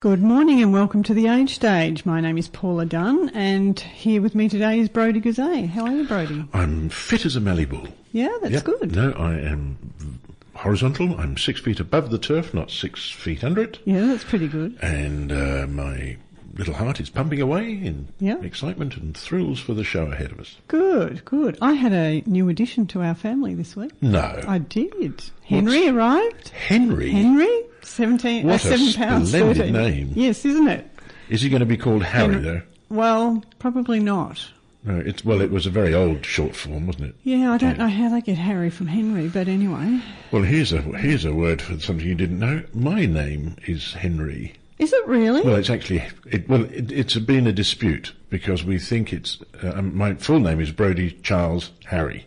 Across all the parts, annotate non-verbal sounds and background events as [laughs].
Good morning and welcome to the Age Stage. My name is Paula Dunn and here with me today is Brodie Goozee. How are you, Brodie? I'm fit as a mallee bull. Yeah, that's Yep. good. No, I am horizontal. I'm six feet above the turf, not six feet under it. Yeah, that's pretty good. And uh, my little heart is pumping away in Yeah. excitement and thrills for the show ahead of us. Good, good. I had a new addition to our family this week. No. I did. Henry arrived. Henry? Henry, seventeen, uh, What a pounds splendid [laughs] thirteen. name. Yes, isn't it? Is he going to be called Harry, though? Well, probably not. No, it's, well, it was a very old short form, wasn't it? Yeah, I don't know how they get Harry from Henry, but anyway. Well, here's a here's a word for something you didn't know. My name is Henry. Is it really? Well, it's actually it, well, it, it's been a dispute because we think it's uh, um, my full name is Brodie Charles Harry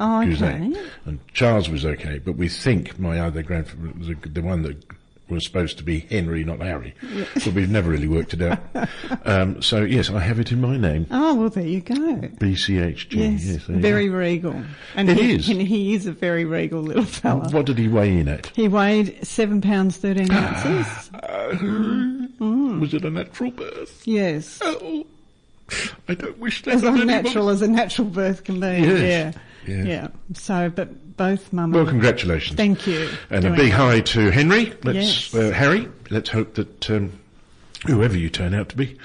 oh, okay. Goozee, and Charles was okay, but we think my other grandfather was the, the one that was supposed to be Henry, not Harry, but we've never really worked it out. [laughs] um, so yes, I have it in my name, Oh, well, there you go. BCHG. Yes, Yes, very go. regal. And It he, is. And he is a very regal little fella. What did he weigh in at? He weighed seven pounds thirteen ounces. [gasps] Was it a natural birth? yes, Oh, I don't wish that as unnatural as a natural birth can be. Yes. Yeah, Yeah. yeah. So, but both mum. Well, congratulations. Thank you. And a big hi to Henry. Let's, Yes. uh, Harry, let's hope that um, whoever you turn out to be,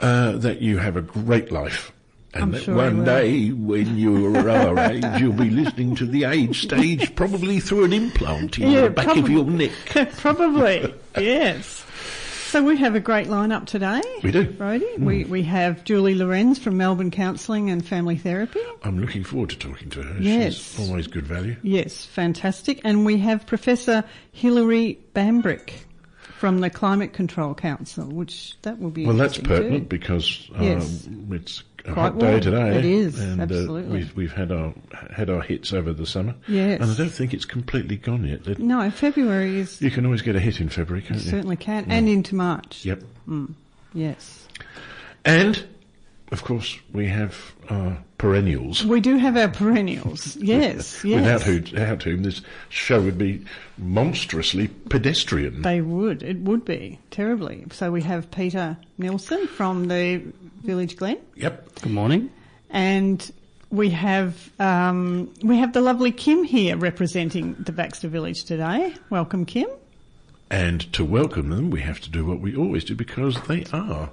uh, that you have a great life. And I'm that sure one day, when you're our [laughs] age, you'll be listening to the age stage, probably through an implant in Yeah, the back of your neck. [laughs] Probably, [laughs] yes. So we have a great lineup today. We do. Brodie. We we have Julie Lorenz from Melbourne Counselling and Family Therapy. I'm looking forward to talking to her. Yes. She's always good value. Yes, fantastic. And we have Professor Hilary Bambrick from the Climate Control Council, which that will be Well, that's interesting too. pertinent because uh, Yes. it's a Quite hot day warm. today. It is, and absolutely. Uh, we've we've had our had our hits over the summer. Yes. and I don't think it's completely gone yet. It- No, February is You can always get a hit in February, can't you? certainly can, and into March. Yep. Yes, And, of course, we have our perennials. we do have our perennials. Yes, [laughs] yes. Without whom, without whom this show would be monstrously pedestrian. They would. It would be terribly. So we have Peter Nilsson from the Village Glen, yep. Good morning. and we have um, we have the lovely Kim here representing the Baxter Village today. Welcome, Kim. And to welcome them, we have to do what we always do because they are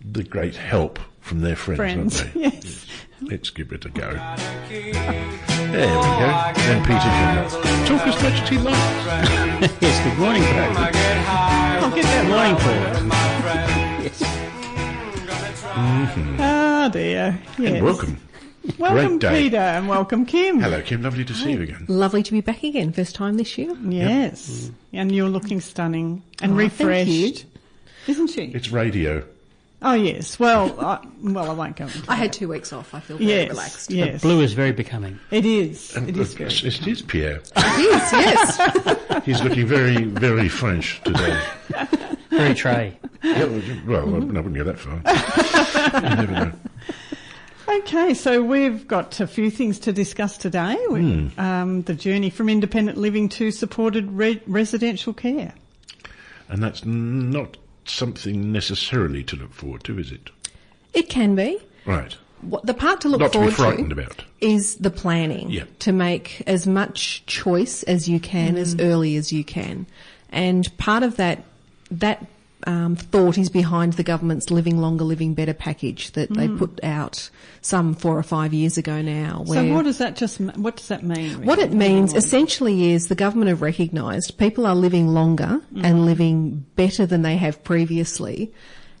the great help from their friends, Friends, aren't they? yes. Let's give it a go. There we go. Then Peter can talk as much as he likes. [laughs] yes, good morning, Brady. I'll get that Morning, right. [laughs] Paul. Ah, dear. Yes. And welcome. Welcome, Great day. Peter, and welcome, Kim. Hello, Kim. Lovely to see you again. Lovely to be back again. First time this year. Yes, and you're looking stunning and Oh, thank you. refreshed, isn't she? It's radio. Oh yes. Well, I, well, I won't go. Into I that. had two weeks off. I feel very yes, relaxed. yes. Blue is very becoming. It is. It is Look, very. it's- it is Pierre. It is, yes. He's looking very, very French today. [laughs] Very tray. [laughs] Yeah, well, I wouldn't go that far. [laughs] You never know. Okay, so we've got a few things to discuss today. We- Hmm. Um, the journey from independent living to supported re- residential care. And that's not something necessarily to look forward to, is it? it can be. Right. What, the part to look Not to be forward frightened to about. is the planning. Yeah. To make as much choice as you can, as early as you can. And part of that, that um, thought is behind the government's Living Longer, Living Better package that they put out some four or five years ago now. So what does that just what does that mean? What it means essentially is the government have recognised people are living longer and living better than they have previously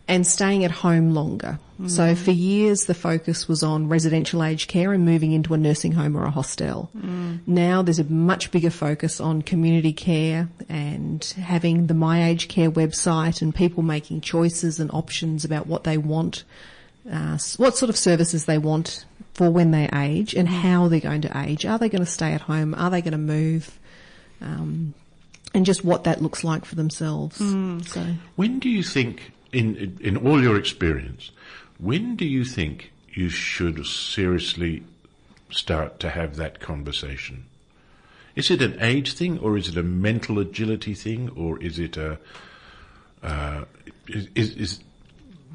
and staying at home longer. So for years the focus was on residential aged care and moving into a nursing home or a hostel. Now there's a much bigger focus on community care and having the My Aged Care website and people making choices and options about what they want uh, what sort of services they want for when they age and how they're going to age. Are they going to stay at home? Are they going to move? Um, and just what that looks like for themselves. So When do you think, in in all your experience, when do you think you should seriously start to have that conversation? Is it an age thing, or is it a mental agility thing, or is it a uh, is, is,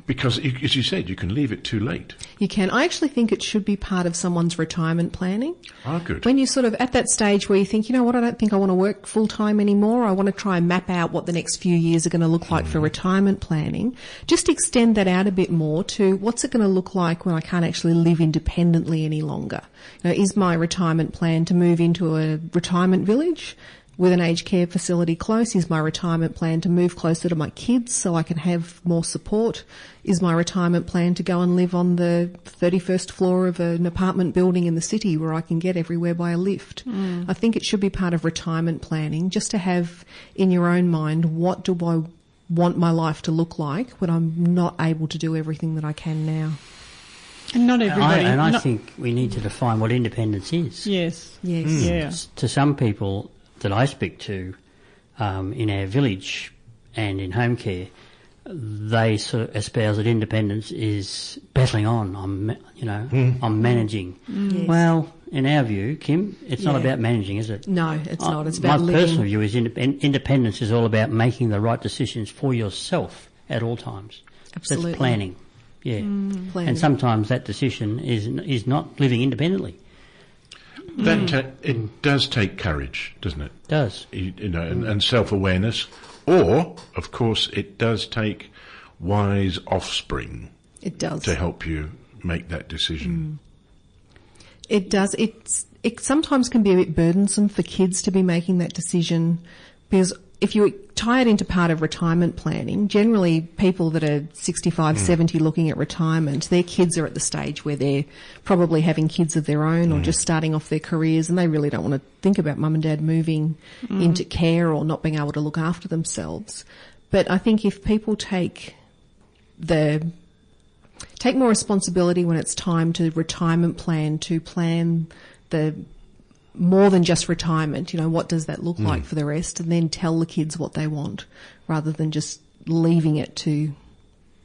because, as you said, you can leave it too late. You can. I actually think it should be part of someone's retirement planning. Ah, good. When you're sort of at that stage where you think, you know what, I don't think I want to work full time anymore. I want to try and map out what the next few years are going to look like for retirement planning. Just extend that out a bit more to what's it going to look like when I can't actually live independently any longer. You know, is my retirement plan to move into a retirement village? With an aged care facility close, is my retirement plan to move closer to my kids so I can have more support? Is my retirement plan to go and live on the 31st floor of an apartment building in the city where I can get everywhere by a lift? Mm. I think it should be part of retirement planning just to have in your own mind what do I want my life to look like when I'm not able to do everything that I can now. And not I, everybody. and I not- think we need to define what independence is. Yes. Yes. Yeah. To some people that I speak to um, in our village and in home care, they sort of espouse that independence is battling on. I'm, you know, I'm managing. Yes. Well, in our view, Kim, it's not about managing, is it? No, it's Uh, not. It's My about living. personal view is indep- independence is all about making the right decisions for yourself at all times. Absolutely. That's planning. Yeah. planning. And sometimes that decision is is not living independently. That ta- it does take courage, doesn't it? does. You, you know, and, and self-awareness, or of course, it does take wise offspring It does. to help you make that decision. Mm. It does. It's, it sometimes can be a bit burdensome for kids to be making that decision because if you tie it into part of retirement planning, generally people that are 65, hmm. 70 looking at retirement, their kids are at the stage where they're probably having kids of their own or hmm. just starting off their careers and they really don't want to think about mum and dad moving hmm. into care or not being able to look after themselves. But I think if people take the take more responsibility when it's time to retirement plan to plan the more than just retirement you know what does that look hmm. like for the rest and then tell the kids what they want rather than just leaving it to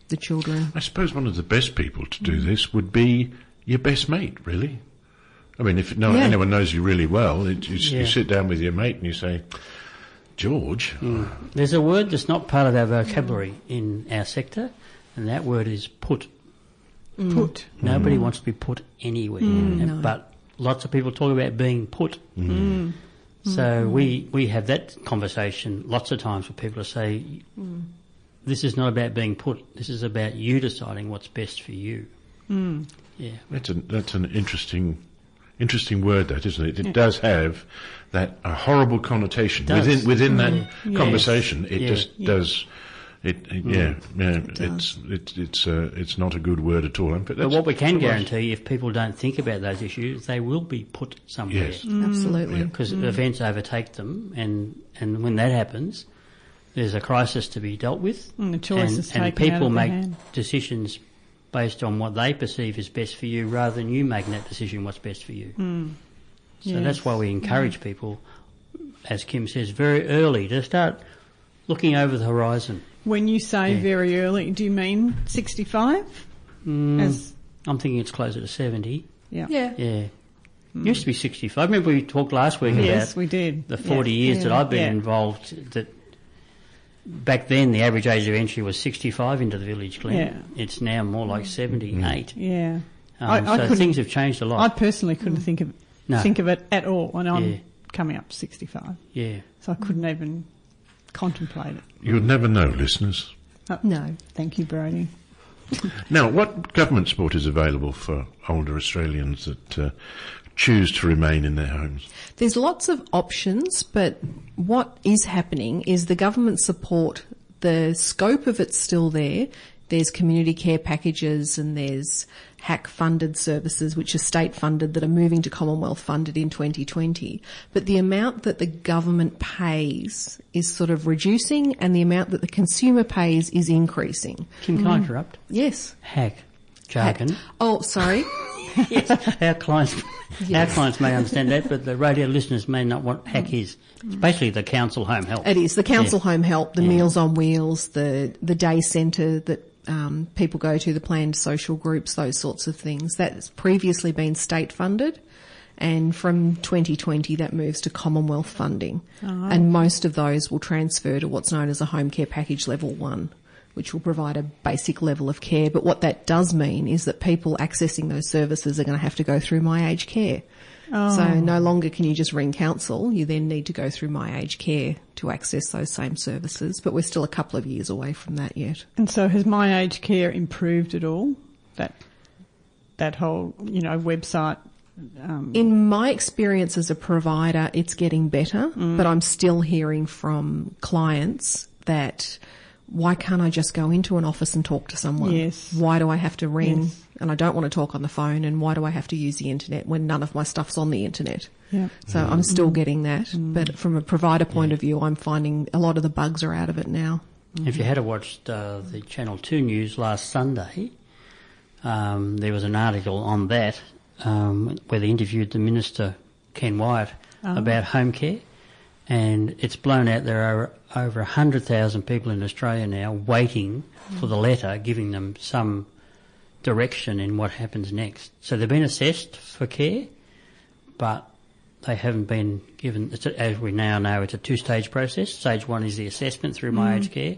the children I suppose one of the best people to do hmm. this would be your best mate, really. I mean, if no Yeah. anyone knows you really well, it, you, s- you sit down with your mate and you say, George, hmm. There's a word that's not part of our vocabulary in our sector, and that word is put. Put. Nobody wants to be put anywhere, And- no. but lots of people talk about being put. Mm. Mm. Mm. So we, we have that conversation lots of times with people to say, this is not about being put, this is about you deciding what's best for you. Yeah. that's an that's an interesting interesting word, that isn't it? It does have that a horrible connotation Does. within within that Yes. conversation. It Yeah. just Yeah. does. It, it yeah yeah does. it's it's it's uh, it's not a good word at all. But, But what we can guarantee, if people don't think about those issues, they will be put somewhere. Yes. Hmm. absolutely because hmm. events overtake them, and and when that happens, there's a crisis to be dealt with, And the choice and, is and taken out people of make hand. decisions based on what they perceive is best for you, rather than you making that decision what's best for you. So Yes. that's why we encourage people, as Kim says, very early to start looking over the horizon. When you say Yeah. very early, do you mean 65? Mm, As, I'm thinking it's closer to seventy. yeah. yeah Yeah, used to be sixty-five. Remember we talked last week Yes, about we did. the Yeah. 40 years that I've been Yeah. involved that back then the average age of entry was 65 into the village Glen. Yeah. It's now more like 78. Yeah. Um, I- I so things have changed a lot. I personally couldn't think of No. think of it at all, and I'm Yeah. coming up 65, yeah. so I couldn't even contemplate it. You'll never know, listeners. Oh, no Thank you, Brodie. [laughs] Now, what government support is available for older Australians that uh, choose to remain in their homes? There's lots of options, but what is happening is the government support, the scope of it's still there. There's community care packages and there's HACC funded services, which are state funded that are moving to Commonwealth funded in 2020. But the amount that the government pays is sort of reducing and the amount that the consumer pays is increasing. Kim, can I mm. interrupt? Yes. Hack. Jargon. HACC. Oh, sorry. [laughs] yes. Our clients, Yes. our clients may understand that, but the radio listeners may not what hack is. It's basically the council home help. It is the council Yeah. home help, the Yeah. Meals on Wheels, the the day centre that um, people go to, the planned social groups, those sorts of things. That's previously been state funded, And from 2020, that moves to Commonwealth funding. And most of those will transfer to what's known as a home care package level one, which will provide a basic level of care. But what that does mean is that people accessing those services are going to have to go through My Aged Care. So no longer can you just ring council. You then need to go through My Aged Care to access those same services. But we're still a couple of years away from that yet. And so has My Aged Care improved at all? That that whole you know website. Um, In my experience as a provider, it's getting better, but I'm still hearing from clients that why can't I just go into an office and talk to someone? Yes. Why do I have to ring Yes. And I don't want to talk on the phone and why do I have to use the internet when none of my stuff's on the internet? yeah. So I'm still getting that, but from a provider point of view, I'm finding a lot of the bugs are out of it now. If you had watched uh, the Channel 2 news last Sunday, um, there was an article on that um, where they interviewed the Minister, Ken Wyatt, about home care. And it's blown out there are over 100,000 people in Australia now waiting for the letter giving them some direction in what happens next. So they've been assessed for care, but they haven't been given, it's a, as we now know, it's a two-stage process. Stage one is the assessment through My mm-hmm. Age Care,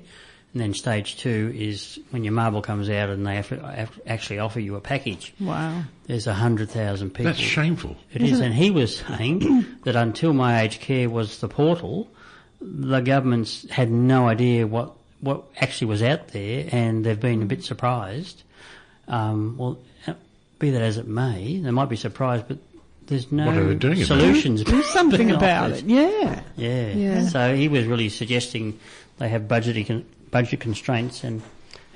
and then stage two is when your marble comes out and they have have- actually offer you a package. Wow. There's a hundred thousand people. That's shameful. It is, and he was saying [coughs] that until My Aged Care was the portal, the governments had no idea what what actually was out there, and they've been a bit surprised. Um, well, uh, be that as it may, they might be surprised, but there's no What are they doing about it? solutions. Do something about it. Yeah. Yeah. Yeah. So he was really suggesting they have budget budget constraints, and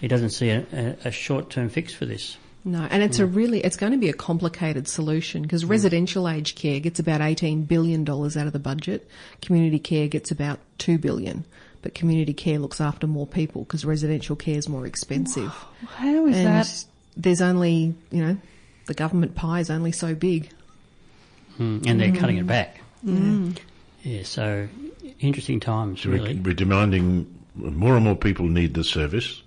he doesn't see a, a, a short term fix for this. No, and it's a really, it's going to be a complicated solution because residential aged care gets about $18 billion out of the budget. Community care gets about 2 billion. But community care looks after more people because residential care is more expensive. How is and that? There's only, you know, the government pie is only so big. Mm. And they're cutting it back. Yeah. So interesting times, So really. we're, we're demanding more and more people need the service,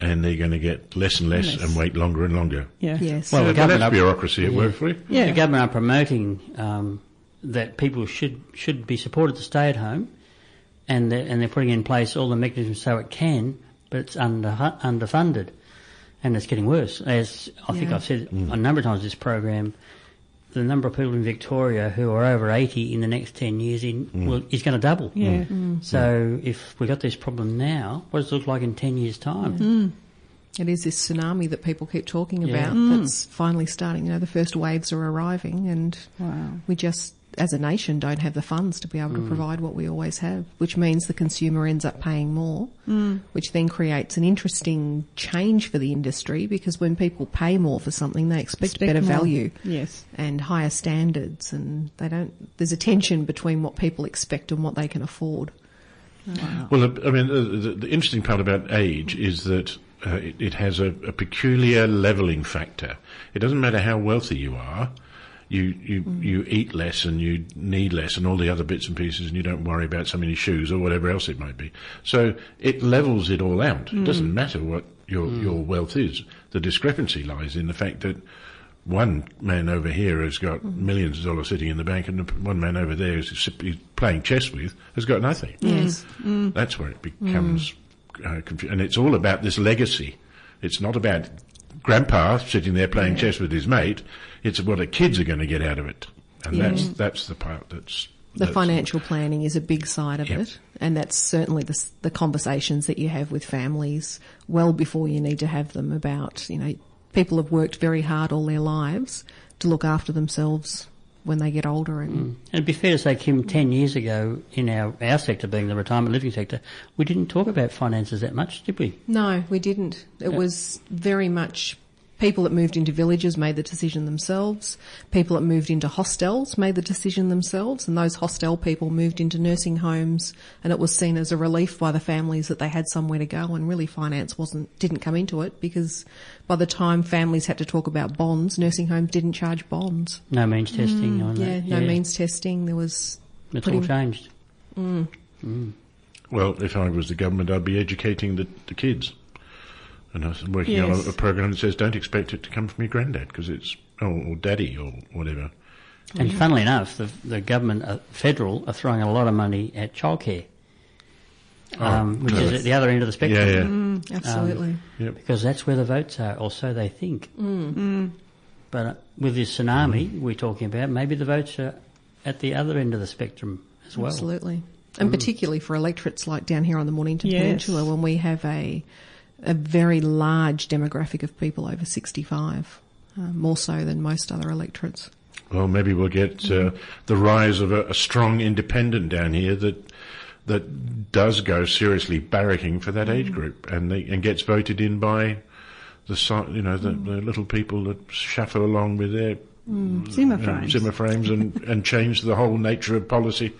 and they're going to get less and less, Less. and wait longer and longer. Yeah. Yes. Well, So the government that's bureaucracy at Yeah. work for you. Yeah. The government are promoting um, that people should should be supported to stay at home, and they're, and they're putting in place all the mechanisms so it can, but it's under underfunded, and it's getting worse. As I think Yeah. I've said mm. a number of times this program, the number of people in Victoria who are over eighty in the next ten years in mm. will, is going to double. Yeah. Mm. So if we've got this problem now, what does it look like in ten years' time? It is this tsunami that people keep talking Yeah. about that's finally starting. You know, the first waves are arriving and Wow. we just, as a nation, don't have the funds to be able to provide what we always have, which means the consumer ends up paying more, which then creates an interesting change for the industry because when people pay more for something, they expect, Expect better more. value Yes. and higher standards and they don't, there's a tension between what people expect and what they can afford. Well, I mean, the, the, the interesting part about age is that uh, it, it has a, a peculiar levelling factor. It doesn't matter how wealthy you are. You, you, mm. you eat less and you need less and all the other bits and pieces and you don't worry about so many shoes or whatever else it might be. So it levels it all out. It doesn't mm. matter what your, mm. your wealth is. The discrepancy lies in the fact that one man over here has got millions of dollars sitting in the bank, and one man over there who's he's playing chess with has got nothing. Yes. That's where it becomes uh, confu- and it's all about this legacy. It's not about grandpa sitting there playing chess with his mate. It's what the kids are going to get out of it, and that's that's the part that's The that's- financial planning is a big side of Yep. it, and that's certainly the, the conversations that you have with families well before you need to have them about, you know, people have worked very hard all their lives to look after themselves when they get older and mm. And it'd be fair to say, Kim, 10 years ago, in our, our sector being the retirement living sector, we didn't talk about finances that much, did we? No, we didn't. It was very much people that moved into villages made the decision themselves. People that moved into hostels made the decision themselves, and those hostel people moved into nursing homes, and it was seen as a relief by the families that they had somewhere to go. And really, finance wasn't didn't come into it because by the time families had to talk about bonds, nursing homes didn't charge bonds. No means mm. testing on Yeah, that. no means testing. There was It's all changed. Mm. Mm. Well, if I was the government, I'd be educating the, the kids. And I was working on Yes. a, a program that says don't expect it to come from your granddad because it's, or, or daddy or whatever. And funnily enough, the, the government, uh, federal, are throwing a lot of money at childcare, um, which is at the other end of the spectrum. Yeah, yeah. Mm, absolutely. Yep. Because that's where the votes are, or so they think. But uh, with this tsunami we're talking about, maybe the votes are at the other end of the spectrum as well. Absolutely. And particularly for electorates like down here on the Mornington Yes. Peninsula when we have a, a very large demographic of people over 65, uh, more so than most other electorates. Well, maybe we'll get uh, the rise of a, a strong independent down here that that does go seriously barracking for that age group and they, and gets voted in by the you know the, the little people that shuffle along with their Zimmer uh, frames. Zimmer frames and, [laughs] and change the whole nature of policy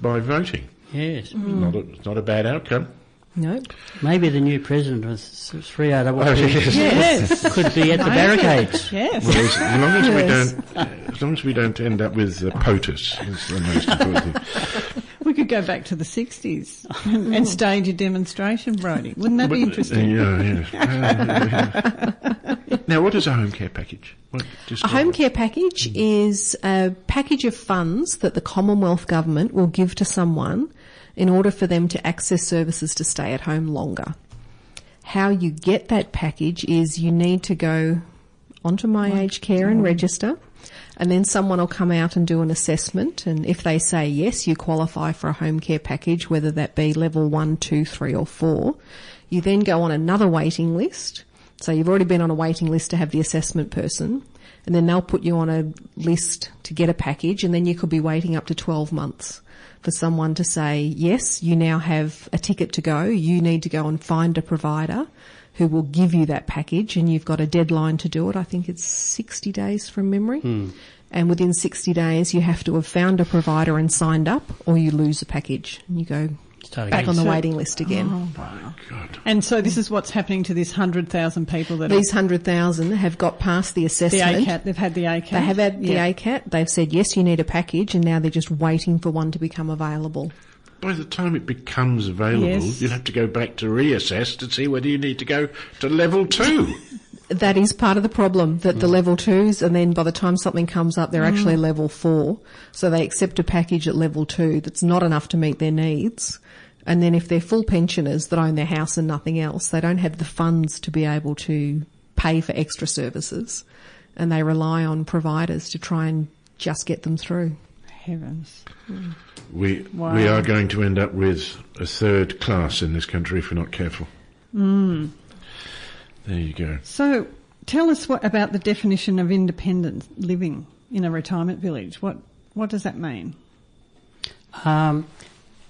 by voting. Yes. Not a, it's not a bad outcome. No. Maybe the new president with three R double Oh, P Yes. [laughs] could be at the barricades. yes. Well, as, as long as we don't, as long as we don't end up with uh, POTUS, is the most important thing. We could go back to the 60s and, and stage a demonstration, Brodie. Wouldn't that be interesting? uh, yeah, yeah. now, what is a home care package? What, A home care package is a package of funds that the Commonwealth Government will give to someone in order for them to access services to stay at home longer. How you get that package is you need to go onto My Aged Care and register, and then someone will come out and do an assessment. And if they say yes, you qualify for a home care package, whether that be level one, two, three, or four. You then go on another waiting list. So you've already been on a waiting list to have the assessment person, and then they'll put you on a list to get a package, and then you could be waiting up to 12 months for someone to say, yes, you now have a ticket to go. You need to go and find a provider who will give you that package and you've got a deadline to do it. I think it's 60 days from memory. Hmm. And within 60 days you have to have found a provider and signed up or you lose the package and you go Start back again. on the So- waiting list again. Oh, God. And so this is what's happening to this 100,000 people that These 100,000 have got past the are the assessment. ACAT, they've had the ACAT. They have had the Yeah. ACAT. They've said, yes, you need a package and now they're just waiting for one to become available. By the time it becomes available, Yes. you'll have to go back to reassess to see whether you need to go to level two. [laughs] That is part of the problem that Mm. the level twos and then by the time something comes up, they're actually level four. So they accept a package at level two that's not enough to meet their needs. And then if they're full pensioners that own their house and nothing else, they don't have the funds to be able to pay for extra services and they rely on providers to try and just get them through. Heavens. We Wow. we are going to end up with a third class in this country if we're not careful. Mm. There you go. So tell us what about the definition of independent living in a retirement village. What what does that mean? Um,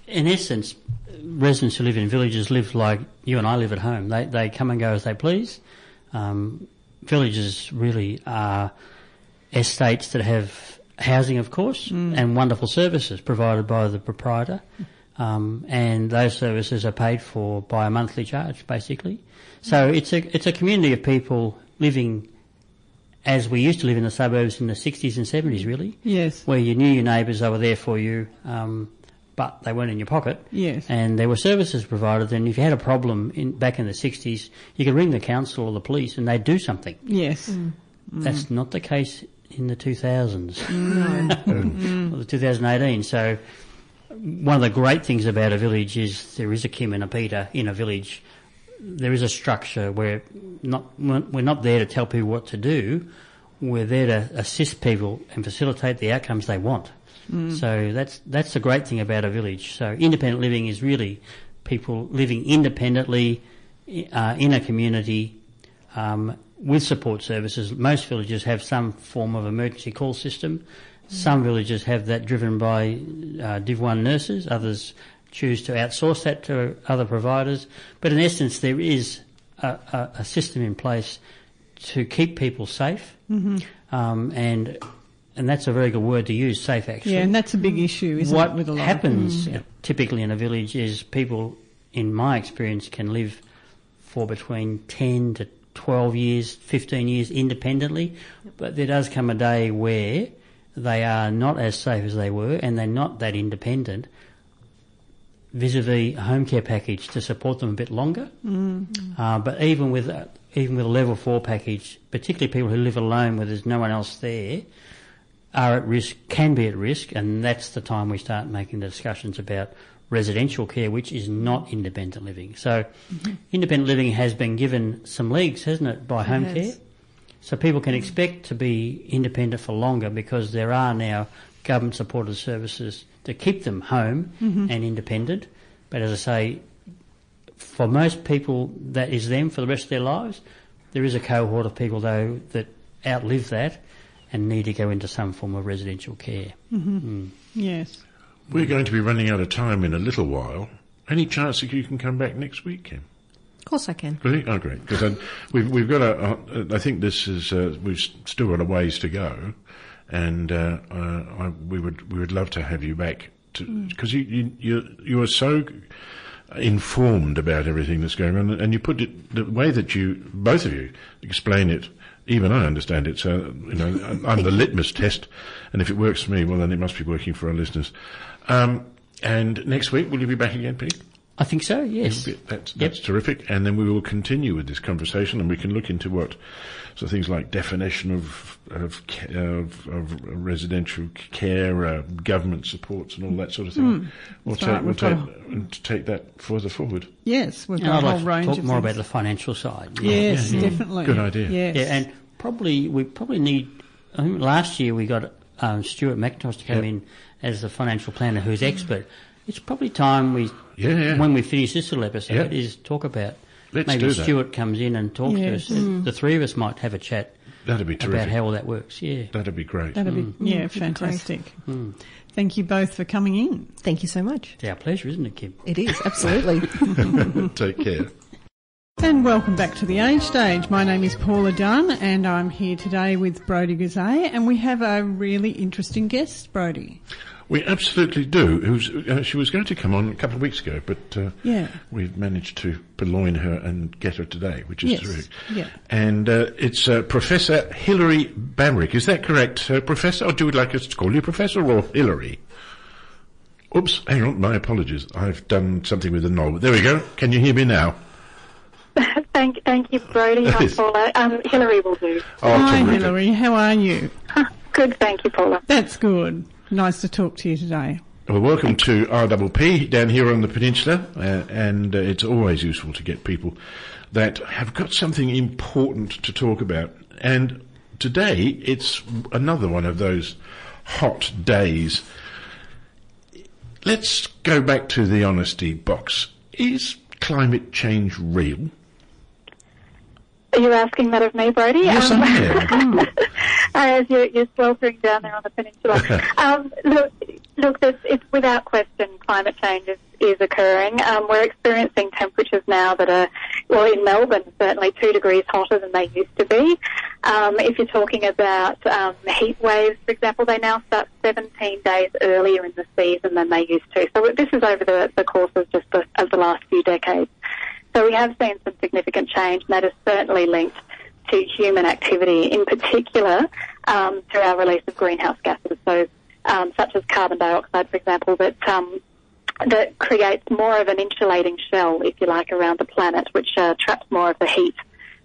in essence, residents who live in villages live like you and I live at home. They they come and go as they please. Um, villages really are estates that have housing, of course, and wonderful services provided by the proprietor. Um, and those services are paid for by a monthly charge, basically. So it's a it's a community of people living as we used to live in the suburbs in the 60s and 70s, really Yes. where you knew your neighbours, they were there for you, um, but they weren't in your pocket. Yes. And there were services provided, and if you had a problem in, back in the 60s, you could ring the council or the police and they'd do something. Yes. Mm. Mm. That's not the case in the 2000s. or mm. the 2018. So one of the great things about a village is there is a Kim and a Peter in a village. There is a structure where not we're not there to tell people what to do. We're there to assist people and facilitate the outcomes they want. So that's that's the great thing about a village. So independent living is really people living independently uh, in a community um, with support services. Most villages have some form of emergency call system. Some villages have that driven by uh, Div 1 nurses, others choose to outsource that to other providers. But in essence, there is a, a, a system in place to keep people safe, um, and and that's a very good word to use, safe actually Yeah, and that's a big issue, isn't what it, lot happens uh, typically in a village is people, in my experience, can live for between 10 to 12 years, 15 years independently, but there does come a day where they are not as safe as they were and they're not that independent vis-a-vis a home care package to support them a bit longer. Uh, but even with a, even with a level four package, particularly people who live alone where there's no one else there, are at risk can be at risk, and that's the time we start making the discussions about residential care, which is not independent living. So, mm-hmm. independent living has been given some legs, hasn't it, by home has. care? So people can expect to be independent for longer because there are now government supported services to keep them home mm-hmm. and independent. But as I say, for most people, that is them for the rest of their lives. There is a cohort of people, though, that outlive that and need to go into some form of residential care. Yes. We're going to be running out of time in a little while. Any chance that you can come back next week, Kim? Of course I can. Really? Oh, great. Because we've we've got a. Uh, I think this is uh, we've still got a ways to go, and uh, uh, I, we would we would love to have you back because you you you you are so informed about everything that's going on, and you put it the way that you both of you explain it. Even I understand it. So you know, I'm- the litmus test, and if it works for me, well, then it must be working for our listeners. Um, and next week, will you be back again, Pete? I think so, yes. That's, Yep. that's terrific. And then we will continue with this conversation and we can look into what, so things like definition of, of, of, of residential care, uh, government supports and all that sort of thing. We'll take, right. we'll take, got and take that further forward. Yes, we've And got I'd a like whole to range talk of more things. about the financial side. Yeah. Yes, Yeah, yeah. definitely. Good idea. Yes. Yeah, and probably we probably need. I think last year we got um, Stuart McIntosh to come Yep. in as the financial planner who's expert. It's probably time we, Yeah, yeah. when we finish this little episode, Yep. is talk about. Let's maybe do that. Stuart comes in and talks Yes. to us. The mm. three of us might have a chat That'd be about terrific. how all that works. Yeah. That'd be great. That'd be mm. yeah, mm, fantastic. Thank you both for coming in. Thank you so much. It's our pleasure, isn't it, Kim? It is, absolutely. [laughs] [laughs] take care. And welcome back to the Age Stage. My name is Paula Dunn, and I'm here today with Brodie Goozee, and we have a really interesting guest, Brodie. We absolutely do. Who's, uh, she was going to come on a couple of weeks ago, but uh, Yeah. we've managed to purloin her and get her today, which is Yes. terrific. Yeah. And uh, it's uh, Professor Hilary Bambrick. Is that correct, uh, Professor? Or do you like us to call you Professor or Hilary? Oops, hang on, my apologies. I've done something with the knob. There we go. Can you hear me now? [laughs] thank, thank you, Brodie. Hi, Paula. Um, Hilary will do. Oh, Hi. Hilary. How are you? [laughs] Good, thank you, Paula. That's good. Nice to talk to you today. Well, welcome to RWP down here on the peninsula, uh, and uh, it's always useful to get people that have got something important to talk about. And today, it's another one of those hot days. Let's go back to the honesty box. Is climate change real? Are you asking that of me, Brodie? Yes, Um, I am. [laughs] as you're, you're sweltering down there on the peninsula. [laughs] um, look, look, it's, it's without question climate change is, is occurring. Um, we're experiencing temperatures now that are, well, in Melbourne, certainly two degrees hotter than they used to be. Um, if you're talking about um, heat waves, for example, they now start 17 days earlier in the season than they used to. So this is over the, the course of just the, of the last few decades. So we have seen some significant change, and that is certainly linked to human activity, in particular um, through our release of greenhouse gases, so um, such as carbon dioxide, for example, that um, that creates more of an insulating shell, if you like, around the planet, which uh, traps more of the heat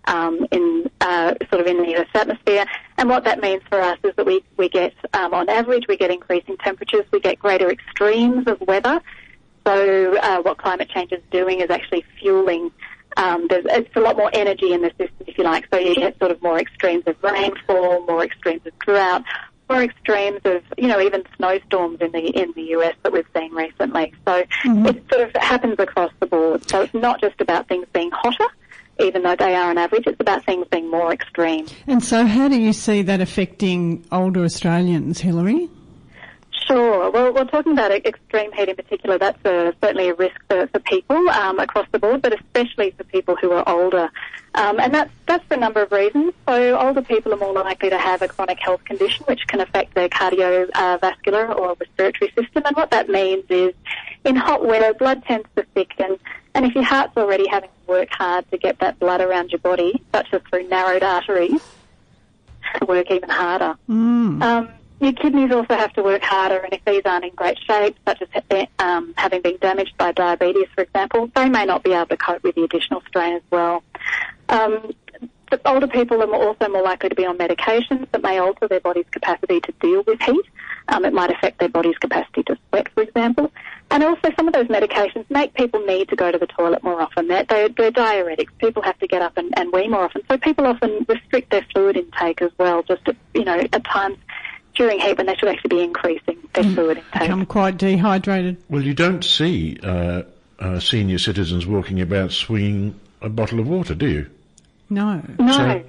um, in uh, sort of in the Earth's atmosphere. And what that means for us is that we we get, um, on average, we get increasing temperatures, we get greater extremes of weather. So uh, what climate change is doing is actually fueling. Um, there's it's a lot more energy in the system, if you like. So you get sort of more extremes of rainfall, more extremes of drought, more extremes of you know even snowstorms in the in the US that we've seen recently. So it sort of happens across the board. So it's not just about things being hotter, even though they are on average. It's about things being more extreme. And so, how do you see that affecting older Australians, Hilary? Sure. Well, we're talking about extreme heat in particular. That's a, certainly a risk for, for people um, across the board, but especially for people who are older. Um, and that's that's for a number of reasons. So older people are more likely to have a chronic health condition, which can affect their cardiovascular or respiratory system. And what that means is, in hot weather, blood tends to thicken. And if your heart's already having to work hard to get that blood around your body, such as through narrowed arteries, to work even harder. Um, your kidneys also have to work harder, and if these aren't in great shape, such as um, having been damaged by diabetes, for example, they may not be able to cope with the additional strain as well. Um, the older people are also more likely to be on medications that may alter their body's capacity to deal with heat. Um, it might affect their body's capacity to sweat, for example. And also some of those medications make people need to go to the toilet more often. They're, they're, they're diuretics. People have to get up and, and wee more often. So people often restrict their fluid intake as well, just, at, you know, at times during heat when they should actually be increasing their Mm. fluid intake. Become quite dehydrated. Well, you don't see uh, uh, senior citizens walking about swinging a bottle of water, do you? No. No.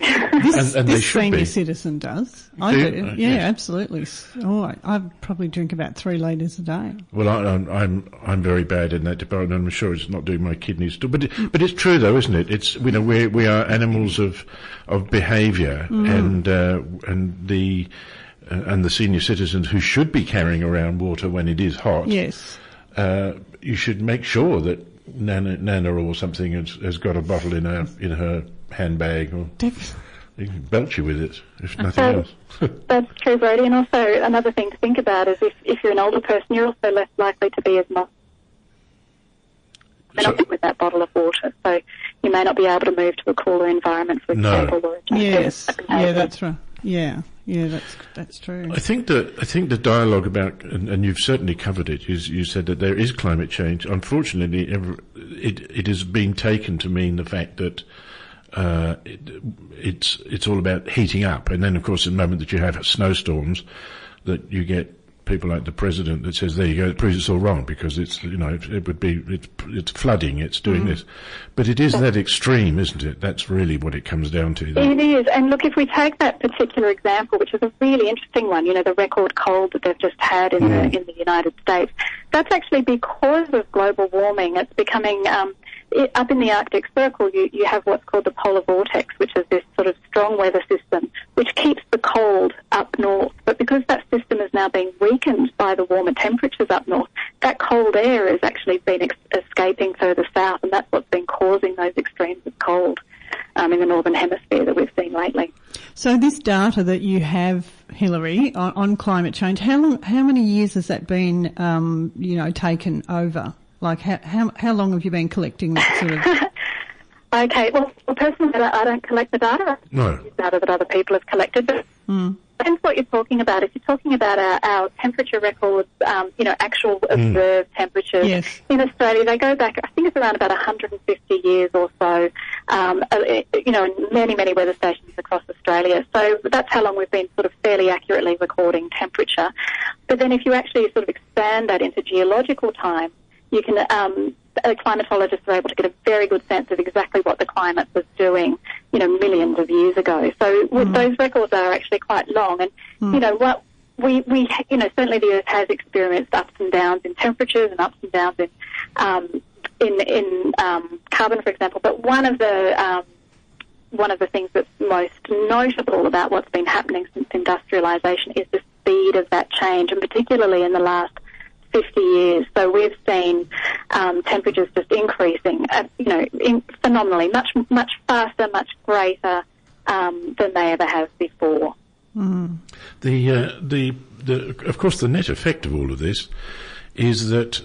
This, [laughs] And- and this should senior be. citizen does. I Do do. Uh, Yeah, yes. absolutely. Oh, I, I probably drink about three litres a day. Well, I, I'm, I'm I'm very bad in that department. I'm sure it's not doing my kidneys. too. But it, but it's true though, isn't it? It's you know we we are animals of of behaviour, and uh, and the uh, and the senior citizens who should be carrying around water when it is hot. Yes. Uh, you should make sure that Nana, Nana or something has, has got a bottle in her in her handbag, or Def- you can belch you with it if nothing Um, else. [laughs] That's true, Brodie. And also another thing to think about is if, if you're an older person, you're also less likely to be as much So- with that bottle of water. So you may not be able to move to a cooler environment, for No. example. Or yes. Yeah, that's right. Yeah. Yeah, that's that's true. I think that I think the dialogue about, and, and you've certainly covered it. You, you said that there is climate change. Unfortunately, it it is being taken to mean the fact that uh, it, it's it's all about heating up, and then of course, the moment that you have snowstorms, that you get people like the president that says, "There you go," it proves it's all wrong because it's you know it, it would be it's it's flooding, it's doing this, but it is that extreme, isn't it? That's really what it comes down to. It is, and look, if we take that particular example, which is a really interesting one, you know, the record cold that they've just had in the in the United States, that's actually because of global warming. It's becoming um, it, up in the Arctic Circle. You you have what's called the polar vortex, which is this sort of strong weather system which keeps the cold up north. But because that system is now being weakened by the warmer temperatures up north, that cold air has actually been ex- escaping further south, and that's what's been causing those extremes of cold um, in the northern hemisphere that we've seen lately. So this data that you have, Hilary, on, on climate change, how long, how many years has that been, um, you know, taken over? Like how, how how long have you been collecting that sort of? [laughs] Okay, well, well personally, I I don't collect the data. I No. use data that other people have collected. But depends what you're talking about. If you're talking about our, our temperature records, um, you know, actual observed temperatures Yes. in Australia, they go back. I think it's around about 150 years or so. Um, uh, you know, in many many weather stations across Australia. So that's how long we've been sort of fairly accurately recording temperature. But then, if you actually sort of expand that into geological time, you can um, uh, climatologists are able to get a very good sense of exactly what the climate was doing, you know, millions of years ago. So w those records are actually quite long, and you know what. We, we, you know, certainly the Earth has experienced ups and downs in temperatures and ups and downs in, um, in, in um, carbon, for example. But one of the um, one of the things that's most notable about what's been happening since industrialisation is the speed of that change, and particularly in the last 50 years. So we've seen um, temperatures just increasing, uh, you know, in, phenomenally, much much faster, much greater um, than they ever have before. The, uh, the, the, of course, the net effect of all of this is that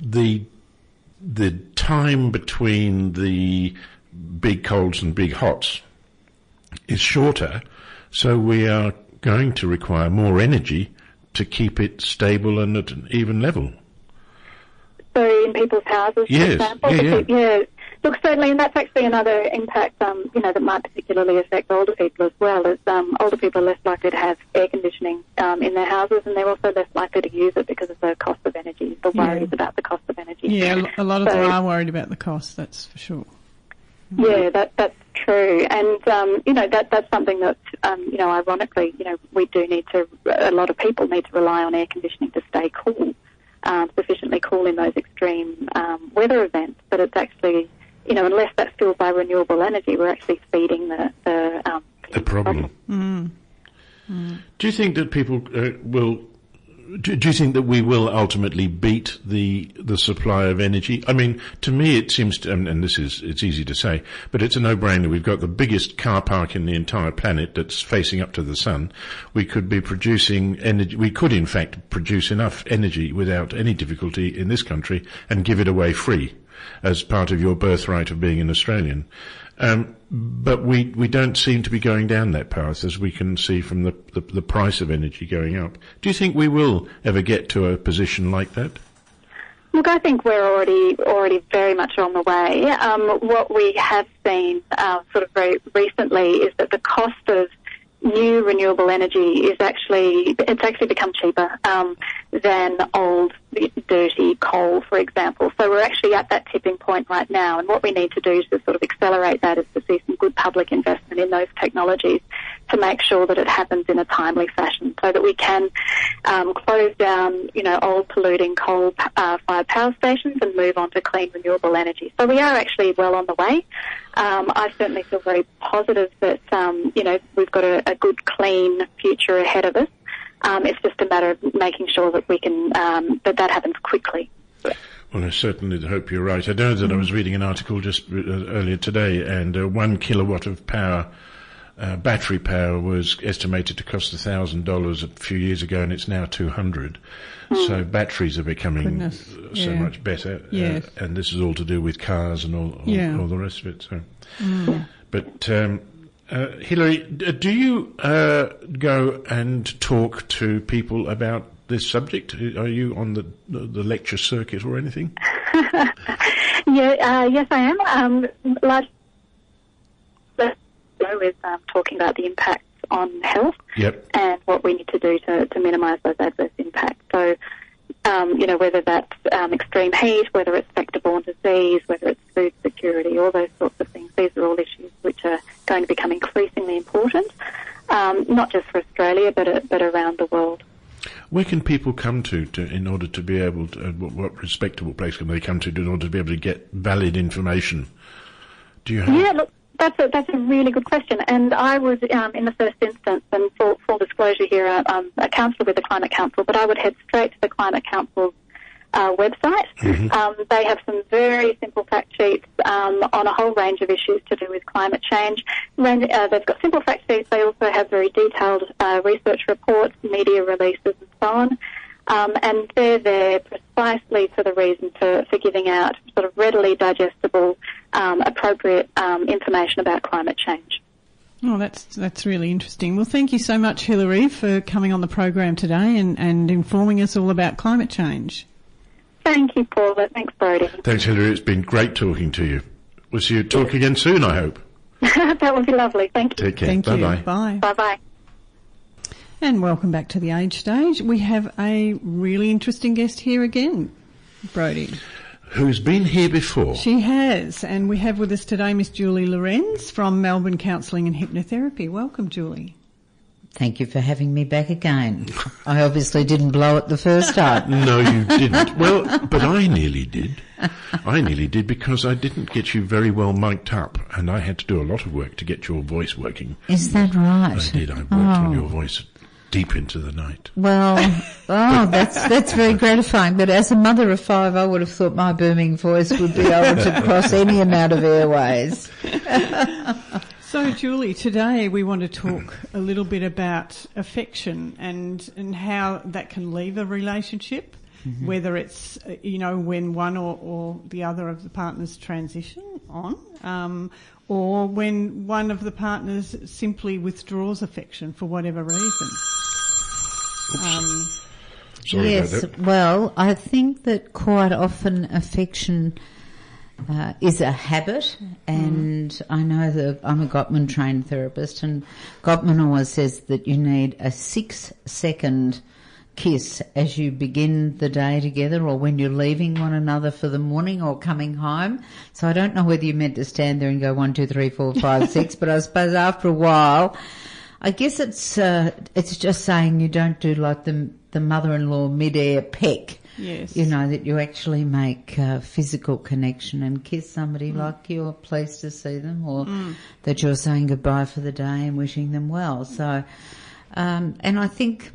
the, the time between the big colds and big hots is shorter, so we are going to require more energy to keep it stable and at an even level. So in people's houses, Yes, for example, yeah, the- yeah. Look, certainly, and that's actually another impact, um, you know, that might particularly affect older people as well. Is um, older people are less likely to have air conditioning um, in their houses, and they're also less likely to use it because of the cost of energy, the Yeah. worries about the cost of energy. Yeah, a lot of them are worried about the cost. That's for sure. Yeah, that that's true, and um, you know that that's something that um, you know, ironically, you know, we do need to. A lot of people need to rely on air conditioning to stay cool, um, sufficiently cool in those extreme um, weather events. But it's actually, you know, unless that's fueled by renewable energy, we're actually feeding the the, um, The problem. Do you think that people uh, will? Do, do you think that we will ultimately beat the the supply of energy? I mean, to me, it seems, to, and, and this is it's easy to say, but it's a no-brainer. We've got the biggest car park in the entire planet that's facing up to the sun. We could be producing energy. We could, in fact, produce enough energy without any difficulty in this country and give it away free as part of your birthright of being an Australian. Um, but we, we don't seem to be going down that path as we can see from the, the, the price of energy going up. Do you think we will ever get to a position like that? Look, I think we're already already very much on the way. Um, what we have seen uh, sort of very recently is that the cost of new renewable energy is actually it's actually become cheaper um, than old dirty coal, for example. So we're actually at that tipping point right now, and what we need to do to sort of accelerate that is to see some good public investment in those technologies to make sure that it happens in a timely fashion, so that we can um, close down, you know, old polluting coal-fired uh, power stations and move on to clean renewable energy. So we are actually well on the way. Um, I certainly feel very positive that um, you know we've got a, a, good, clean future ahead of us. Um, it's just a matter of making sure that we can um, that that happens quickly. Well, I certainly hope you're right. I know that. I was reading an article just uh, earlier today, and uh, one kilowatt of power uh, battery power was estimated to cost thousand dollars a few years ago, and it's now two hundred. Mm. So batteries are becoming Goodness. so yeah. much better, uh, yes. uh, and this is all to do with cars and all, all, yeah. all the rest of it. So, mm. but um, uh, Hilary, do you uh, go and talk to people about this subject? Are you on the the lecture circuit or anything? [laughs] yeah, yes, I am. Um, is um, talking about the impacts on health yep. and what we need to do to, to minimise those adverse impacts. So, um, you know, whether that's um, extreme heat, whether it's vector-borne disease, whether it's food security, all those sorts of things. These are all issues which are going to become increasingly important, um, not just for Australia, but, uh, but around the world. Where can people come to, to in order to be able to, uh, what, what respectable place can they come to in order to be able to get valid information? Do you have? Yeah, look, that's a, that's a really good question. And I was, um, in the first instance, and full, full disclosure here, uh, um, a councillor with the Climate Council, but I would head straight to the Climate Council's uh, website. Mm-hmm. Um, they have some very simple fact sheets um, on a whole range of issues to do with climate change. Uh, they've got simple fact sheets. They also have very detailed uh, research reports, media releases, and so on. Um, and they're there precisely for the reason for, for giving out sort of readily digestible, um, appropriate um, information about climate change. Oh, that's that's really interesting. Well, thank you so much, Hilary, for coming on the program today and, and informing us all about climate change. Thank you, Paula. Thanks, Brodie. Thanks, Hilary. It's been great talking to you. We'll see you talk again soon, I hope. [laughs] that would be lovely. Thank you. Take care. Thank Bye-bye. you. Bye. Bye-bye. And welcome back to the Age Stage. We have a really interesting guest here again, Brodie. Who's been here before? She has, and we have with us today Miss Julie Lorenz from Melbourne Counselling and Hypnotherapy. Welcome, Julie. Thank you for having me back again. I obviously didn't blow it the first time. [laughs] no, you didn't. Well, but I nearly did. I nearly did because I didn't get you very well mic'd up, and I had to do a lot of work to get your voice working. Is that right? I did. I worked oh. on your voice deep into the night. Well, [laughs] oh, that's that's very gratifying. But as a mother of five, I would have thought my booming voice would be able to cross any amount of airways. [laughs] so, Julie, today we want to talk a little bit about affection and and how that can leave a relationship. Mm-hmm. Whether it's you know when one or, or the other of the partners transition on, um, or when one of the partners simply withdraws affection for whatever reason. Um, Sorry yes, well, I think that quite often affection uh, is a habit, and mm. I know that I'm a Gottman trained therapist, and Gottman always says that you need a six second kiss as you begin the day together or when you're leaving one another for the morning or coming home. So I don't know whether you meant to stand there and go one, two, three, four, five, [laughs] six, but I suppose after a while, I guess it's uh, it's just saying you don't do like the the mother-in-law mid-air peck. Yes. You know that you actually make a physical connection and kiss somebody mm. like you're pleased to see them, or mm. that you're saying goodbye for the day and wishing them well. So, um, and I think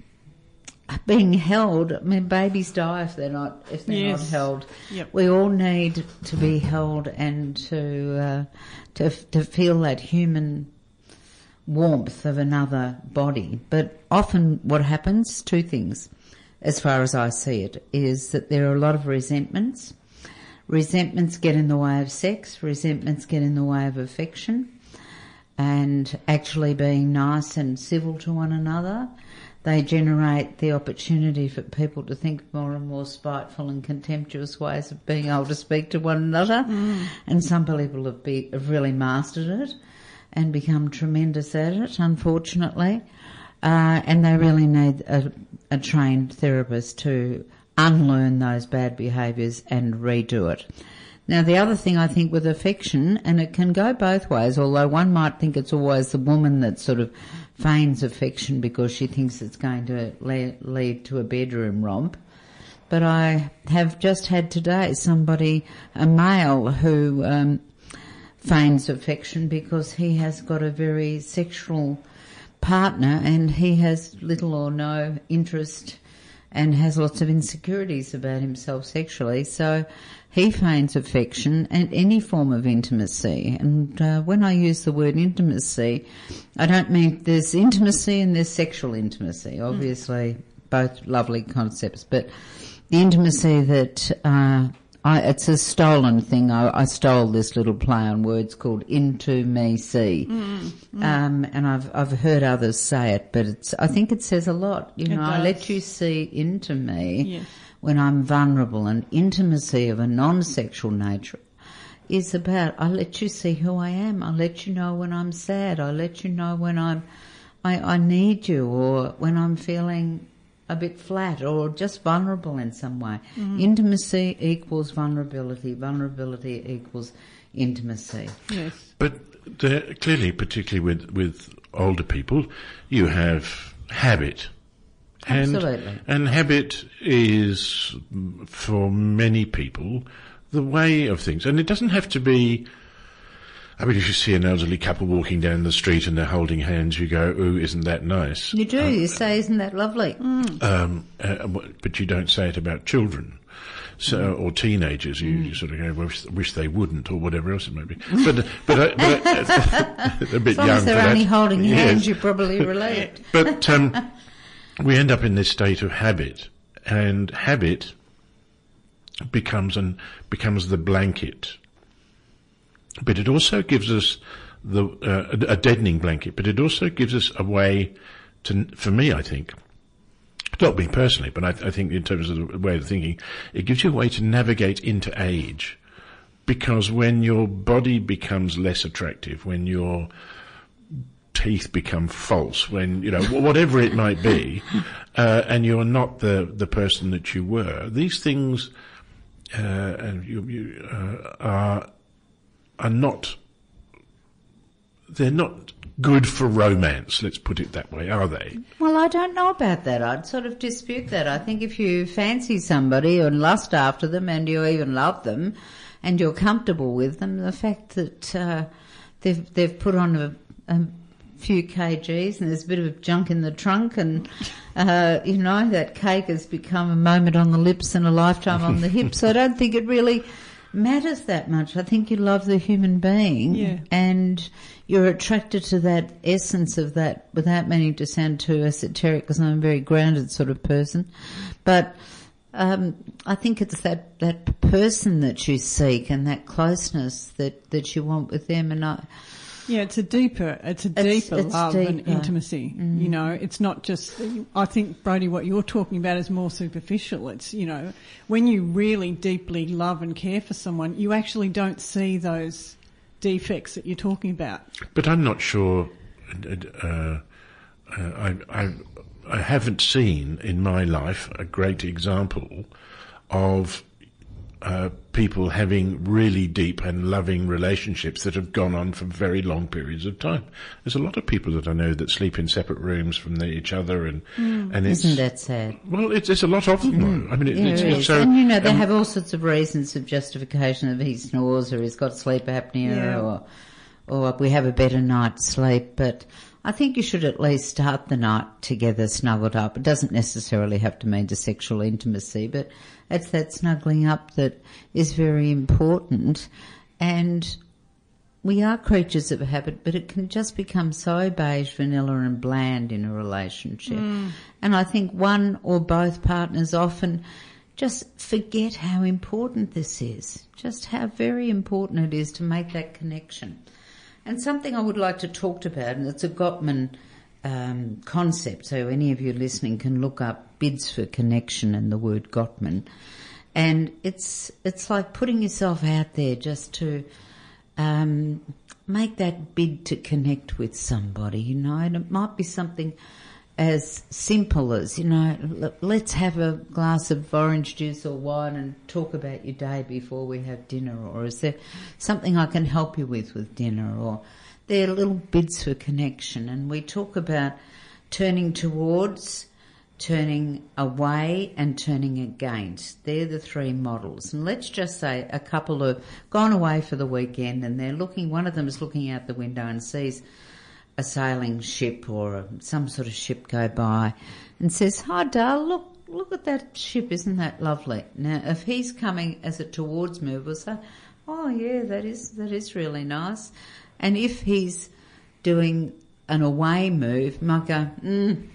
being held. I mean, babies die if they're not if they're yes. not held. Yep. We all need to be held and to uh, to to feel that human warmth of another body. But often what happens, two things, as far as I see it, is that there are a lot of resentments. resentments get in the way of sex, resentments get in the way of affection, and actually being nice and civil to one another. They generate the opportunity for people to think more and more spiteful and contemptuous ways of being able to speak to one another. Mm. And some people have, be, have really mastered it and become tremendous at it, unfortunately. Uh, and they really need a, a trained therapist to unlearn those bad behaviours and redo it. Now, the other thing I think with affection, and it can go both ways, although one might think it's always the woman that sort of feigns affection because she thinks it's going to le- lead to a bedroom romp. But I have just had today somebody, a male, who um, feigns affection because he has got a very sexual partner and he has little or no interest and has lots of insecurities about himself sexually. So he feigns affection and any form of intimacy. And uh, when I use the word intimacy, I don't mean there's intimacy and there's sexual intimacy. Obviously, both lovely concepts, but the intimacy that uh, I, it's a stolen thing. I, I, stole this little play on words called "into me see," mm, mm. Um, and I've I've heard others say it, but it's I think it says a lot. You know, I let you see into me Yes. when I'm vulnerable, and intimacy of a non-sexual nature is about I let you see who I am. I let you know when I'm sad. I let you know when I'm I, I need you, or when I'm feeling a bit flat or just vulnerable in some way. Intimacy equals vulnerability. Vulnerability equals intimacy. Yes. But there, clearly, particularly with, with older people, you have habit. And, Absolutely. And habit is, mm, for many people, the way of things. And it doesn't have to be, I mean, if you see an elderly couple walking down the street and they're holding hands, you go, ooh, isn't that nice? You do. Um, you say, isn't that lovely? Mm. Um, uh, but you don't say it about children. So, mm. or teenagers, you, you mm. sort of go, wish, wish they wouldn't, or whatever else it may be. But, uh, but, I- uh, [laughs] but I- uh, [laughs] a bit As long young as they're for that. only holding Yes. hands, you probably [laughs] relate. But um, we end up in this state of habit, and habit becomes an becomes the blanket. But it also gives us the uh, a deadening blanket. But it also gives us a way to, for me, I think, not me personally, but I, I think in terms of the way of thinking, it gives you a way to navigate into age. Because when your body becomes less attractive, when your teeth become false, when, you know, whatever it might be, [laughs] uh, and you're not the, the person that you were, these things, uh, and you, you, uh, are, are not, they're not good for romance, let's put it that way, are they? Well, I don't know about that. I'd sort of dispute that. I think if you fancy somebody and lust after them and you even love them and you're comfortable with them, the fact that uh, they've they've put on a, a few kgs and there's a bit of junk in the trunk and uh, you know that cake has become a moment on the lips and a lifetime on the hips. I don't think it really matters that much. I think you love the human being Yeah. and you're attracted to that essence of that without meaning to sound too esoteric because I'm a very grounded sort of person. But um, I think it's that, that person that you seek and that closeness that, that you want with them. And I, Yeah, it's a deeper, it's a It's- deeper it's love and deeper. intimacy. You know, it's not just. I think Brodie, what you're talking about is more superficial. It's you know, when you really deeply love and care for someone, you actually don't see those defects that you're talking about. But I'm not sure. Uh, uh, I, I, I haven't seen in my life a great example of uh, people having really deep and loving relationships that have gone on for very long periods of time. There's a lot of people that I know that sleep in separate rooms from the, each other, and and it's isn't that sad? well, it's, it's a lot of them. though. I mean, it, Yeah, it's, it it's so. and you know, they um, have all sorts of reasons of justification of he snores or he's got sleep apnea Yeah. or, or we have a better night's sleep. But I think you should at least start the night together snuggled up. It doesn't necessarily have to mean to sexual intimacy, but it's that snuggling up that is very important. And we are creatures of habit, but it can just become so beige, vanilla and bland in a relationship. And I think one or both partners often just forget how important this is, just how very important it is to make that connection. And something I would like to talk about, and it's a Gottman um, concept, so any of you listening can look up bids for connection and the word Gottman. And it's it's like putting yourself out there just to um, make that bid to connect with somebody, you know, and it might be something as simple as, you know, let's have a glass of orange juice or wine and talk about your day before we have dinner, or is there something I can help you with with dinner, or they're little bids for connection, and we talk about turning towards, turning away, and turning against. They're the three models, and let's just say a couple have gone away for the weekend, and they're looking. One of them is looking out the window and sees a sailing ship or some sort of ship go by and says, Hi, Dale, look, look at that ship, isn't that lovely? Now, if he's coming as a towards move, we'll say, Oh, yeah, that is, that is really nice. And if he's doing an away move, might go, mm,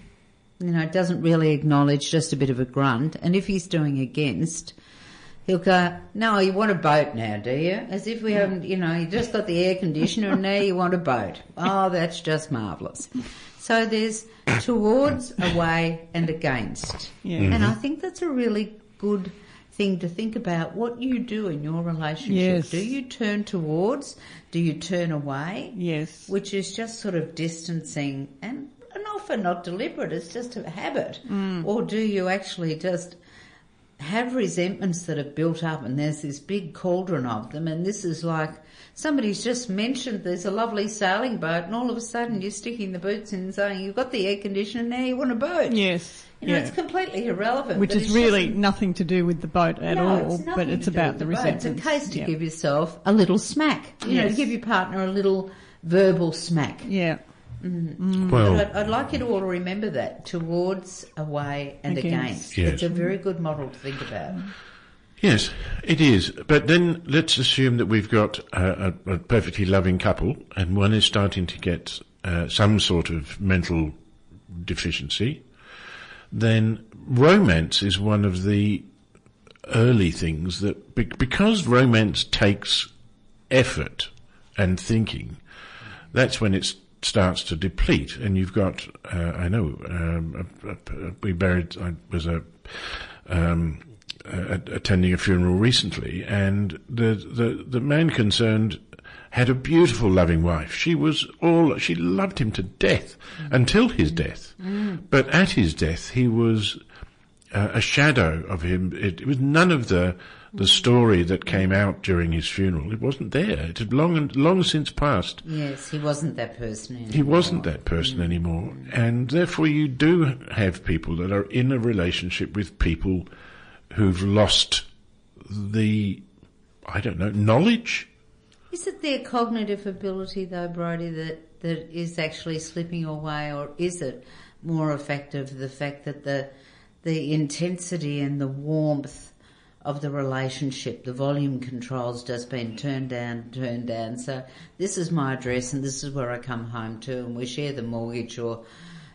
you know, doesn't really acknowledge, just a bit of a grunt. And if he's doing against, he'll go, no, you want a boat now, do you? As if we haven't, you know, you just got the air conditioner and now you want a boat. Oh, that's just marvellous. So there's towards, away and against. Yeah. And I mm-hmm. think that's a really good thing to think about what you do in your relationship. Yes. Do you turn towards? Do you turn away? Yes. Which is just sort of distancing and, and often not deliberate, it's just a habit. Mm. Or do you actually just have resentments that have built up and there's this big cauldron of them and this is like somebody's just mentioned there's a lovely sailing boat and all of a sudden you're sticking the boots in and saying you've got the air conditioner now you want a boat. Yes. You know, yeah. it's completely irrelevant. Which is really nothing to do with the boat at no, all, it's but it's about the boat. resentments. It's a case to yeah. give yourself a little smack. You know, to give your partner a little verbal smack. Yeah. But Well, I'd, I'd like you to all remember that towards, away, and Against. against. Yes. It's a very good model to think about. yes, it is. But then let's assume that we've got a, a, a perfectly loving couple and one is starting to get uh, some sort of mental deficiency. Then romance is one of the early things that, be- because romance takes effort and thinking, that's when it starts to deplete. And you've got, uh, I know, um, a, a, a- we buried, I was a, um, uh, attending a funeral recently, and the, the the man concerned had a beautiful, loving wife. She was all she loved him to death until his death. But at his death, he was uh, a shadow of him. It, it was none of the the story that came out during his funeral. It wasn't there. It had long and long since passed. Yes, he wasn't that person anymore. He wasn't that person mm. anymore. And therefore you do have people that are in a relationship with people who've lost the, I don't know, knowledge? Is it their cognitive ability, though, Brodie, that, that is actually slipping away, or is it more effective the fact that the the intensity and the warmth of the relationship, the volume controls just been turned down, turned down. So this is my address, and this is where I come home to, and we share the mortgage, or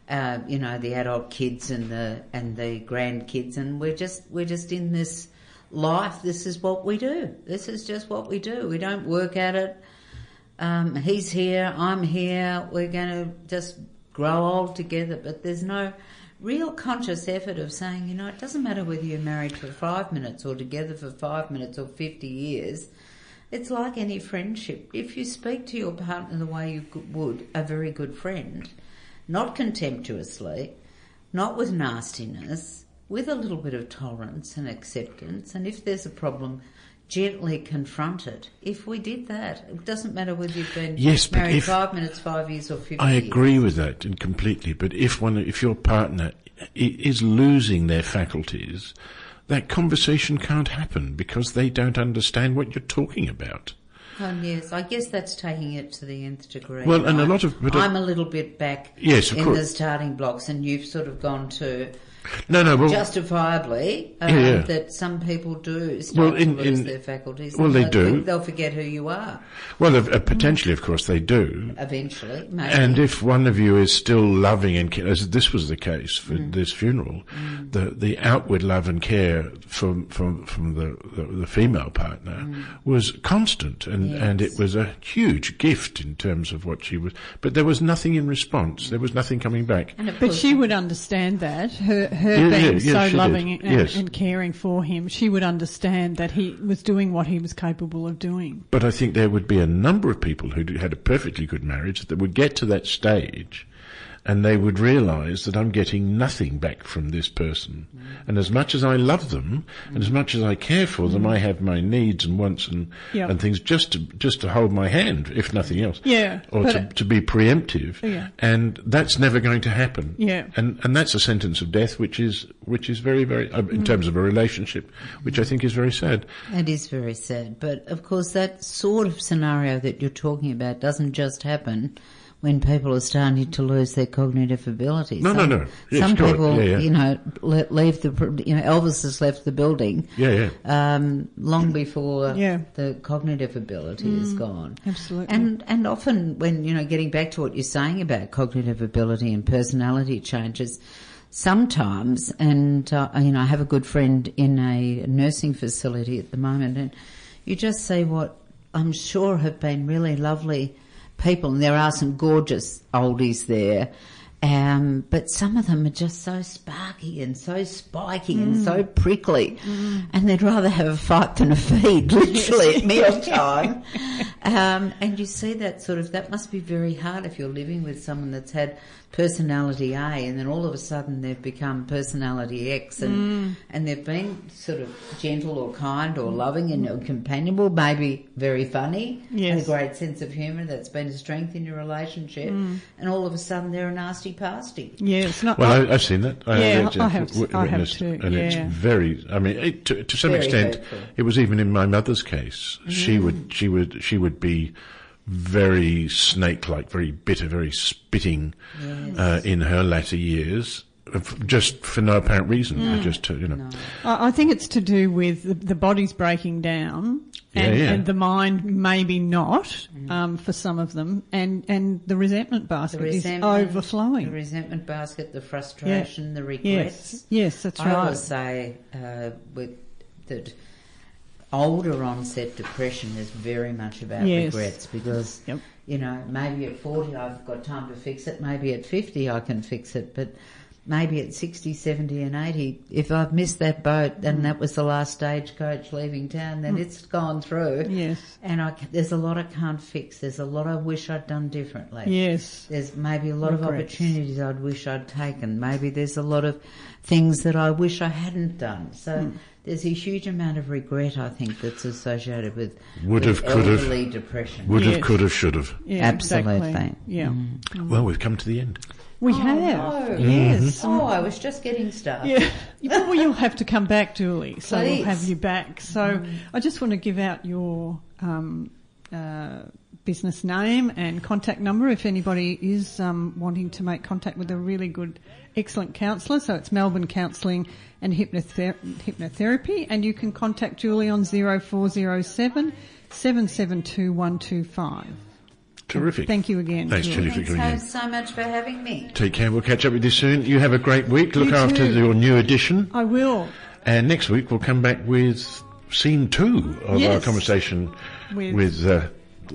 uh, you know, the adult kids and the and the grandkids, and we're just we're just in this life. This is what we do. This is just what we do. We don't work at it. Um, he's here, I'm here. We're going to just grow old together, but there's no real conscious effort of saying, you know, it doesn't matter whether you're married for five minutes or together for five minutes or 50 years. It's like any friendship. If you speak to your partner the way you would a very good friend, not contemptuously, not with nastiness, with a little bit of tolerance and acceptance, and if there's a problem, gently confront it. If we did that, it doesn't matter whether you've been Yes, married if- five minutes, five years, or 50 I years. agree with that and completely. But if one, if your partner is losing their faculties, that conversation can't happen because they don't understand what you're talking about. Oh, yes, I guess that's taking it to the nth degree. Well, and a I- lot of- I'm a little bit back Yes, of in course. the starting blocks, and you've sort of gone to No, no. Well, justifiably um, Yeah, yeah. that some people do start Well, in- to lose in- their faculties. well, they they'll- do. They'll forget who you are well, uh, potentially, of course, they do. eventually. Maybe. And if one of you is still loving and care, as this was the case for this funeral, the the outward love and care from from from the the, the female partner was constant, and and it was a huge gift in terms of what she was. But there was nothing in response. There was nothing coming back. And But she would understand that her her Yeah, being yeah, yeah, so loving and, Yes. and caring for him, she would understand that he was doing what he was capable of doing. But I think there would be a number of people who had a perfectly good marriage that would get to that stage and they would realize that I'm getting nothing back from this person. And as much as I love them and as much as I care for them, I have my needs and wants and, Yeah. and things just to, just to hold my hand, if nothing else. Yeah, Or to, it- to be preemptive. Yeah. And that's never going to happen. Yeah. And, and that's a sentence of death, which is, which is very, very, uh, Mm. in terms of a relationship, which I think is very sad. It is very sad, but of course that sort of scenario that you're talking about doesn't just happen when people are starting to lose their cognitive abilities. No, no, some, no. Yes, some correct. people, Yeah, yeah. you know, le- leave the, you know, Elvis has left the building. Yeah, yeah. Um, long before Yeah. the cognitive ability is gone. absolutely. And, and often when, you know, getting back to what you're saying about cognitive ability and personality changes, sometimes, and, uh, you know, I have a good friend in a nursing facility at the moment and you just see what I'm sure have been really lovely people and there are some gorgeous oldies there. Um, but some of them are just so sparky and so spiky and so prickly, and they'd rather have a fight than a feed, [laughs] literally [laughs] at mealtime. [laughs] um, and you see that sort of that must be very hard if you're living with someone that's had personality A, and then all of a sudden they've become personality X, and and they've been sort of gentle or kind or loving and companionable, maybe very funny, and a great sense of humour that's been a strength in your relationship, and all of a sudden they're a nasty pasty. yeah, it's not. Well, I, I've seen that. Yeah, I've, I have- w- I have witnessed too, it, and it's yeah. very. I mean, it, to, to some Very extent, hurtful. it was even in my mother's case. Mm. She would, she would, she would be very snake-like, very bitter, very spitting uh, in her latter years, just for no apparent reason. Mm. Just to, you know, I I think it's to do with the, the body's breaking down, and, Yeah, yeah. and the mind maybe not um, for some of them, and and the resentment The basket resentment, is overflowing. the resentment basket, the frustration, the regrets. Yes, yes, that's right. I right. always say uh, with, that older onset depression is very much about Yes. regrets because Yep. you know maybe at 40 I've got time to fix it maybe at 50 I can fix it but maybe at 60 70 and 80 if I've missed that boat and that was the last stagecoach leaving town then it's gone through Yes, and I, there's a lot I can't fix there's a lot I wish I'd done differently yes, there's maybe a lot of opportunities I'd wish I'd taken. Maybe there's a lot of things that I wish I hadn't done. So Hmm. There's a huge amount of regret, I think, that's associated with, Would with have, could have. elderly depression. would have, could have, should have. yeah, Absolutely. exactly. Yeah, Well, we've come to the end. we Oh, have. no. Yes. Oh, I was just getting started. Yeah. [laughs] Well, you'll have to come back, Julie. So we'll have you back. So I just want to give out your um, uh, business name and contact number if anybody is um, wanting to make contact with a really good, excellent counsellor. So it's Melbourne Counselling and Hypnother- Hypnotherapy, and you can contact Julie on 0407 772 125. Terrific. Thank you again. Thanks, Julie, for coming so, in. so much for having me. Take care. We'll catch up with you soon. You have a great week. Look You after too. your new edition. I will. And next week we'll come back with scene two of our conversation With- with, uh, th-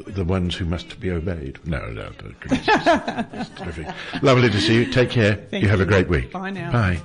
the ones who must be obeyed. No, no, no. [laughs] It's terrific. Lovely to see you. Take care. Thank you have a great week. Bye now. Bye.